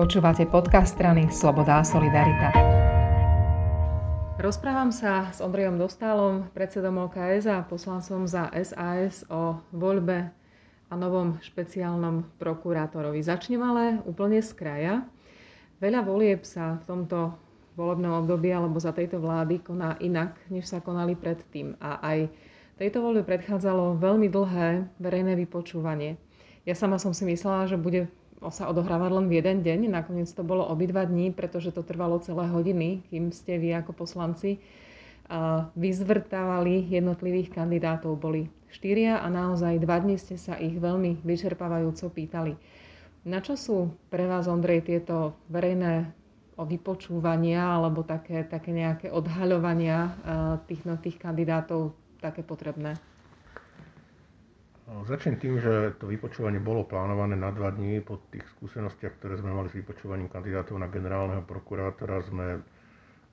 Počúvate podcast strany Sloboda a Solidarita. Rozprávam sa s Ondrejom Dostálom, predsedom OKS a poslancom za SAS o voľbe a novom špeciálnom prokurátorovi. Začnem ale úplne z kraja. Veľa volieb sa v tomto volebnom období alebo za tejto vlády koná inak, než sa konali predtým. A aj tejto voľbe predchádzalo veľmi dlhé verejné vypočúvanie. Ja sama som si myslela, že bude sa odohrávať len v jeden deň. Nakoniec to bolo obidva dní, pretože to trvalo celé hodiny, kým ste vy ako poslanci vyzvrtávali jednotlivých kandidátov. Boli štyria a naozaj dva dní ste sa ich veľmi vyčerpávajúco pýtali. Na čo sú pre vás, Ondrej, tieto verejné vypočúvania alebo také, také nejaké odhaľovania tých, no, tých kandidátov také potrebné? Začnem tým, že to vypočúvanie bolo plánované na dva dní. Po tých skúsenostiach, ktoré sme mali s vypočúvaním kandidátov na generálneho prokurátora, sme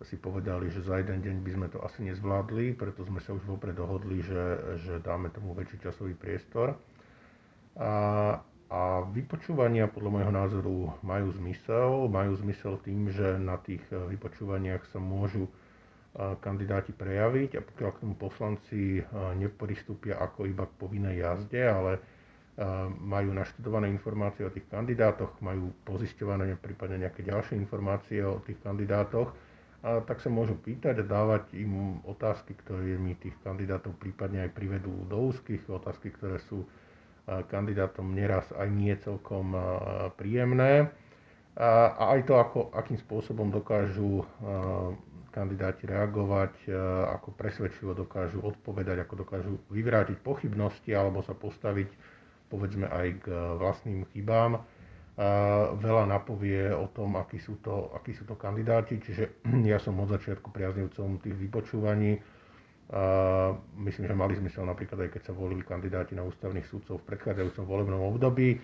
si povedali, že za jeden deň by sme to asi nezvládli, preto sme sa už vopred dohodli, že, že dáme tomu väčší časový priestor. A, a vypočúvania podľa môjho názoru majú zmysel. Majú zmysel tým, že na tých vypočúvaniach sa môžu kandidáti prejaviť a pokiaľ k tomu poslanci nepristúpia ako iba k povinnej jazde, ale majú naštudované informácie o tých kandidátoch, majú pozisťované prípadne nejaké ďalšie informácie o tých kandidátoch, a tak sa môžu pýtať a dávať im otázky, ktoré mi tých kandidátov prípadne aj privedú do úzkých, otázky, ktoré sú kandidátom neraz aj nie celkom príjemné. A aj to, ako, akým spôsobom dokážu kandidáti reagovať, e, ako presvedčivo dokážu odpovedať, ako dokážu vyvrátiť pochybnosti alebo sa postaviť povedzme aj k vlastným chybám. Veľa napovie o tom, akí sú to, akí sú to kandidáti, čiže ja som od začiatku priaznivcom tých vypočúvaní. Myslím, že mali zmysel napríklad aj keď sa volili kandidáti na ústavných súdcov v predchádzajúcom volebnom období,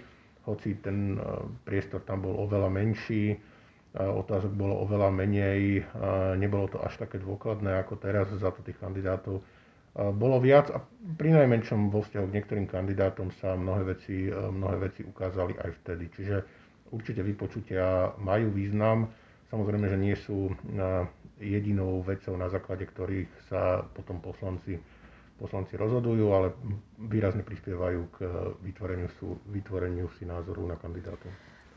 hoci ten e, priestor tam bol oveľa menší otázok bolo oveľa menej, nebolo to až také dôkladné ako teraz, za to tých kandidátov bolo viac a pri najmenšom vo vzťahu k niektorým kandidátom sa mnohé veci, mnohé veci ukázali aj vtedy. Čiže určite vypočutia majú význam. Samozrejme, že nie sú jedinou vecou, na základe ktorých sa potom poslanci, poslanci rozhodujú, ale výrazne prispievajú k vytvoreniu, vytvoreniu si názoru na kandidátov.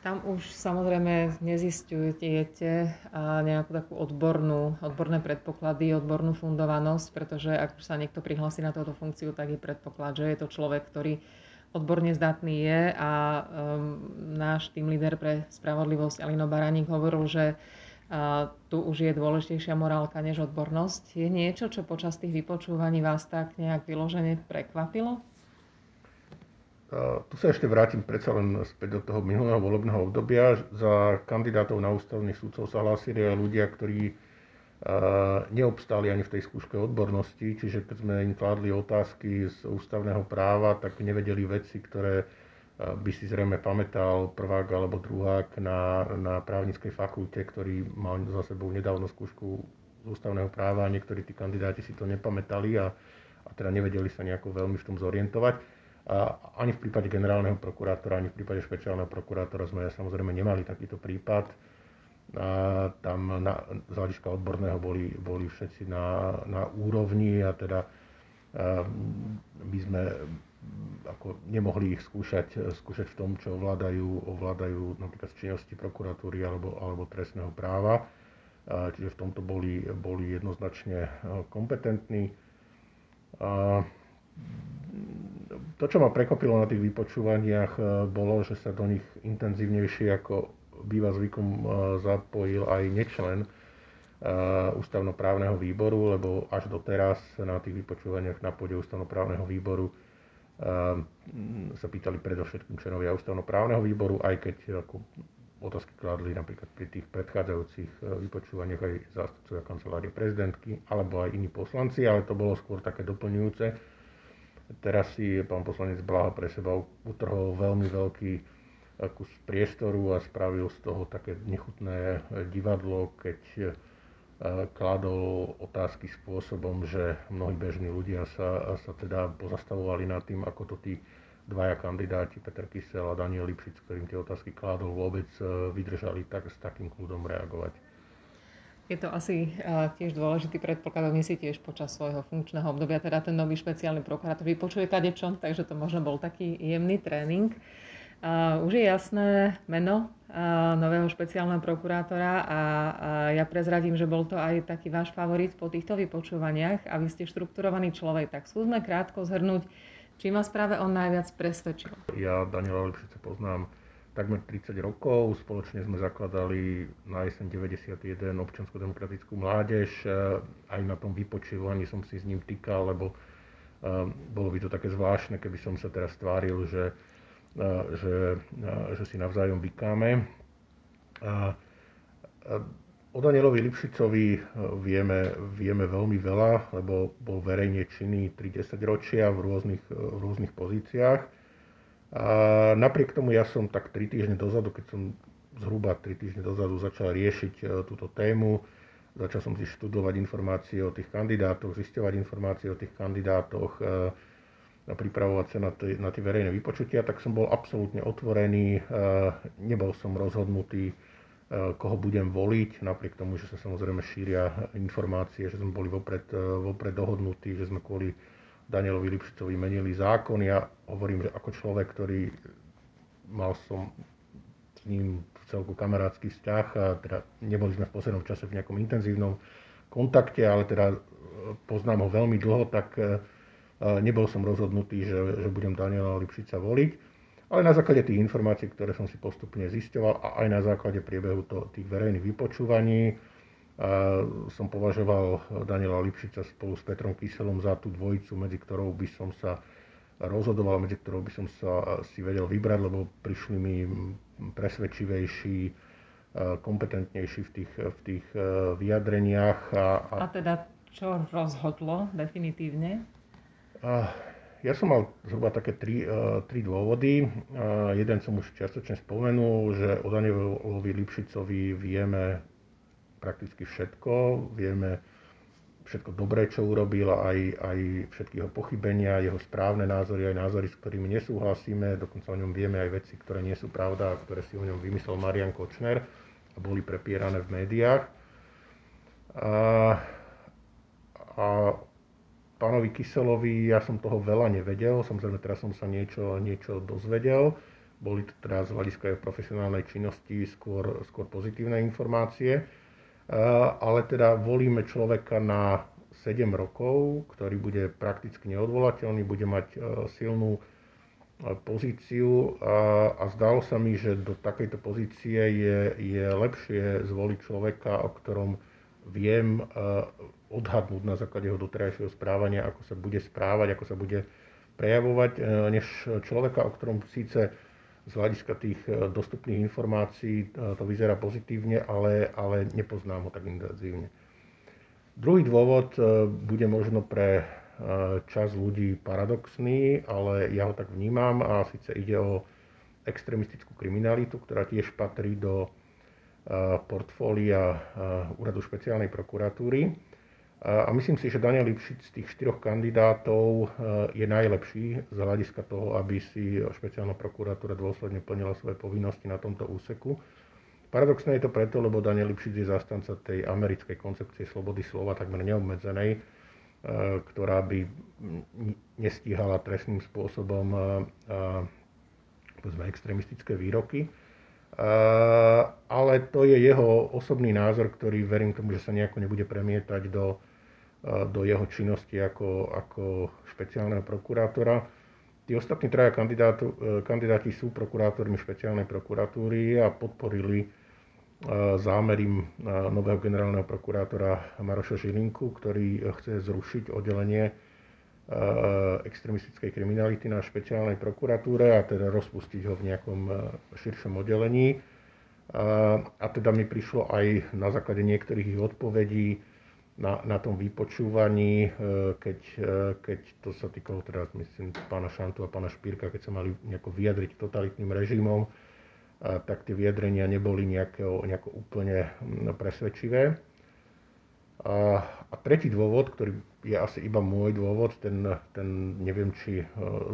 Tam už samozrejme nezistujete nejakú takú odbornú, odborné predpoklady, odbornú fundovanosť, pretože ak už sa niekto prihlási na túto funkciu, tak je predpoklad, že je to človek, ktorý odborne zdatný je a um, náš tým líder pre spravodlivosť Alino Baraník hovoril, že a tu už je dôležitejšia morálka než odbornosť. Je niečo, čo počas tých vypočúvaní vás tak nejak vyložene prekvapilo? Tu sa ešte vrátim predsa len späť do toho minulého volebného obdobia. Za kandidátov na ústavných súdcov sa hlásili aj ľudia, ktorí neobstáli ani v tej skúške odbornosti, čiže keď sme im kládli otázky z ústavného práva, tak nevedeli veci, ktoré by si zrejme pamätal prvák alebo druhák na, na právnickej fakulte, ktorý mal za sebou nedávno skúšku z ústavného práva a niektorí tí kandidáti si to nepamätali a, a teda nevedeli sa nejako veľmi v tom zorientovať. Ani v prípade generálneho prokurátora, ani v prípade špeciálneho prokurátora sme samozrejme nemali takýto prípad. A tam na, z hľadiska odborného boli, boli všetci na, na úrovni a teda by sme ako nemohli ich skúšať, skúšať v tom, čo ovládajú, ovládajú napríklad z činnosti prokuratúry alebo, alebo trestného práva. Čiže v tomto boli, boli jednoznačne kompetentní. To, čo ma prekvapilo na tých vypočúvaniach, e, bolo, že sa do nich intenzívnejšie ako býva zvykom e, zapojil aj nečlen e, ústavnoprávneho výboru, lebo až doteraz na tých vypočúvaniach na pôde ústavnoprávneho výboru sa pýtali predovšetkým členovia ústavnoprávneho výboru, aj keď ako otázky kladli napríklad pri tých predchádzajúcich vypočúvaniach aj zástupcovia kancelárie prezidentky alebo aj iní poslanci, ale to bolo skôr také doplňujúce Teraz si pán poslanec Blaha pre seba utrhol veľmi veľký kus priestoru a spravil z toho také nechutné divadlo, keď eh, kladol otázky spôsobom, že mnohí bežní ľudia sa, sa teda pozastavovali nad tým, ako to tí dvaja kandidáti, Peter Kysel a Daniel Lipšic, ktorým tie otázky kládol, vôbec vydržali tak s takým kľudom reagovať. Je to asi tiež dôležitý predpoklad, my si tiež počas svojho funkčného obdobia, teda ten nový špeciálny prokurátor vypočuje kadečo, takže to možno bol taký jemný tréning. Už je jasné meno nového špeciálneho prokurátora a, ja prezradím, že bol to aj taký váš favorit po týchto vypočúvaniach a vy ste štrukturovaný človek, tak skúsme krátko zhrnúť, či ma práve on najviac presvedčil. Ja Daniela Lipšice poznám takmer 30 rokov. Spoločne sme zakladali na jeseň 91 občiansko-demokratickú mládež. E, aj na tom vypočúvaní som si s ním týkal, lebo e, bolo by to také zvláštne, keby som sa teraz stváril, že, e, že, že si navzájom vykáme. O Danielovi Lipšicovi vieme, vieme veľmi veľa, lebo bol verejne činný 30 ročia v rôznych, v rôznych pozíciách. A napriek tomu ja som tak 3 týždne dozadu, keď som zhruba 3 týždne dozadu začal riešiť e, túto tému, začal som si študovať informácie o tých kandidátoch, zisťovať informácie o tých kandidátoch, e, a pripravovať sa na tie, na tie verejné vypočutia, tak som bol absolútne otvorený, e, nebol som rozhodnutý, koho budem voliť, napriek tomu, že sa samozrejme šíria informácie, že sme boli vopred, vopred dohodnutí, že sme kvôli Danielovi Lipšicovi menili zákon. Ja hovorím, že ako človek, ktorý mal som s ním v celku kamarátsky vzťah, a teda neboli sme v poslednom čase v nejakom intenzívnom kontakte, ale teda e, poznám ho veľmi dlho, tak e, e, nebol som rozhodnutý, že, že budem Daniela Lipšica voliť. Ale na základe tých informácií, ktoré som si postupne zisťoval a aj na základe priebehu to, tých verejných vypočúvaní, som považoval Daniela Lipšica spolu s Petrom Kyselom za tú dvojicu, medzi ktorou by som sa rozhodoval, medzi ktorou by som sa si vedel vybrať, lebo prišli mi presvedčivejší, kompetentnejší v tých, v tých e, vyjadreniach. A, a... a teda čo rozhodlo definitívne? A, ja som mal zhruba také tri, uh, tri dôvody. Jeden som už čiastočne spomenul, že o Danielovi Lipšicovi vieme prakticky všetko. Vieme všetko dobré, čo urobil, aj, aj všetky jeho pochybenia, jeho správne názory, aj názory, s ktorými nesúhlasíme. Dokonca o ňom vieme aj veci, ktoré nie sú pravda ktoré si o ňom vymyslel Marian Kočner a boli prepierané v médiách. A, a pánovi Kyselovi ja som toho veľa nevedel, samozrejme teraz som sa niečo, niečo dozvedel. Boli to teraz z hľadiska jeho profesionálnej činnosti skôr, skôr pozitívne informácie. Ale teda volíme človeka na 7 rokov, ktorý bude prakticky neodvolateľný, bude mať eh, silnú eh, pozíciu. A, a zdalo sa mi, že do takejto pozície je, je lepšie zvoliť človeka, o ktorom viem odhadnúť na základe jeho doterajšieho správania, ako sa bude správať, ako sa bude prejavovať, než človeka, o ktorom síce z hľadiska tých e, dostupných informácií e, to vyzerá pozitívne, ale, ale nepoznám ho tak intenzívne. Druhý dôvod e, bude možno pre čas ľudí paradoxný, ale ja ho tak vnímam a síce ide o extremistickú kriminalitu, ktorá tiež patrí do portfólia Úradu špeciálnej prokuratúry. A myslím si, že Daniel Lipšic z tých štyroch kandidátov e, je najlepší z hľadiska toho, aby si špeciálna prokuratúra dôsledne plnila svoje povinnosti na tomto úseku. Paradoxné je to preto, lebo Daniel Lipšic je zastanca tej americkej koncepcie slobody slova, takmer neobmedzenej, e, ktorá by nestíhala trestným spôsobom e, povedzme, extremistické výroky. Ale to je jeho osobný názor, ktorý verím tomu, že sa nejako nebude premietať do do jeho činnosti ako, ako špeciálneho prokurátora. Tí ostatní traja e, kandidáti sú prokurátormi špeciálnej prokuratúry a podporili e, zámery e, nového generálneho prokurátora Maroša Žilinku, ktorý chce zrušiť oddelenie extremistickej kriminality na špeciálnej prokuratúre a teda rozpustiť ho v nejakom širšom oddelení. A teda mi prišlo aj na základe niektorých ich odpovedí, na, na tom vypočúvaní, e, keď, e, keď to sa týkalo teda, myslím, pána Šantu a pána Špírka, keď sa mali nejako vyjadriť totalitným režimom, tak tie vyjadrenia neboli nejako, nejako úplne presvedčivé. A, a tretí dôvod, ktorý je asi iba môj dôvod, ten, ten neviem, či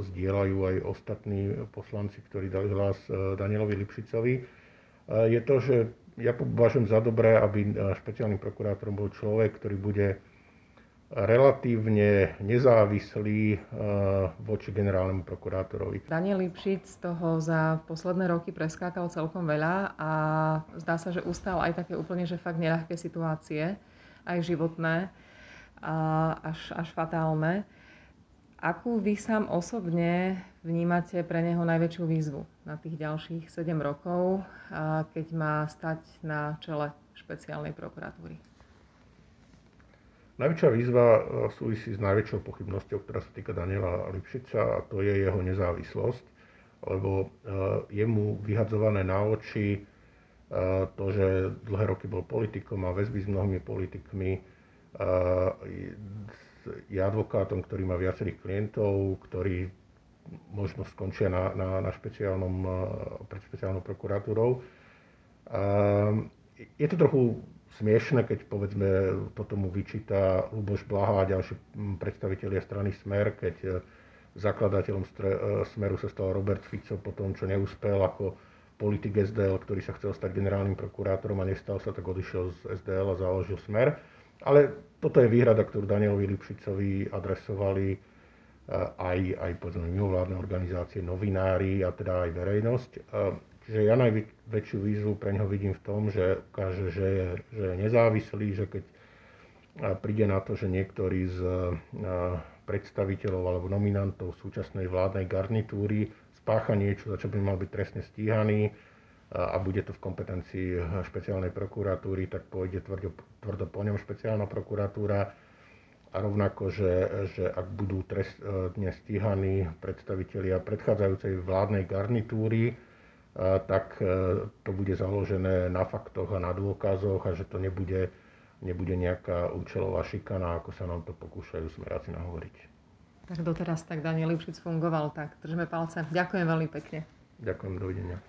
zdieľajú aj ostatní poslanci, ktorí dali hlas Danielovi Lipšicovi, je to, že ja považujem za dobré, aby špeciálnym prokurátorom bol človek, ktorý bude relatívne nezávislý voči generálnemu prokurátorovi. Daniel Lipšic toho za posledné roky preskákal celkom veľa a zdá sa, že ustal aj také úplne, že fakt neľahké situácie aj životné, až, až fatálne. Akú vy sám osobne vnímate pre neho najväčšiu výzvu na tých ďalších 7 rokov, keď má stať na čele špeciálnej prokuratúry? Najväčšia výzva e, súvisí s najväčšou pochybnosťou, ktorá sa týka Daniela Lipšica a to je jeho nezávislosť, lebo e, je mu vyhadzované na oči to, že dlhé roky bol politikom, má väzby s mnohými politikmi, je advokátom, ktorý má viacerých klientov, ktorí možno skončia na, na, na špeciálnom, pred špeciálnou prokuratúrou. Je to trochu smiešne, keď povedzme toto mu vyčíta Luboš Blaha a ďalší predstavitelia strany Smer, keď e, zakladateľom e, Smeru sa stal Robert Fico po tom, čo neúspel ako politik SDL, ktorý sa chcel stať generálnym prokurátorom a nestal sa, tak odišiel z SDL a založil Smer. Ale toto je výhrada, ktorú Danielovi Lipšicovi adresovali eh, aj, aj povedzme, mimovládne organizácie, novinári a teda aj verejnosť. Eh, čiže ja najväčšiu výzvu pre neho vidím v tom, že ukáže, že je, že je nezávislý, že keď eh, príde na to, že niektorý z predstaviteľov alebo nominantov súčasnej vládnej garnitúry spácha niečo, za čo by mal byť trestne stíhaný a bude to v kompetencii špeciálnej prokuratúry, tak pôjde tvrdo, tvrdo po ňom špeciálna prokuratúra a rovnako, že, že ak budú trestne stíhaní predstavitelia predchádzajúcej vládnej garnitúry, tak e, to bude založené na faktoch a na dôkazoch a že to nebude, nebude nejaká účelová šikana, ako sa nám to pokúšajú smeráci nahovoriť. Tak doteraz tak Daniel Lipšic fungoval, tak držíme palce. Ďakujem veľmi pekne. Ďakujem, dovidenia.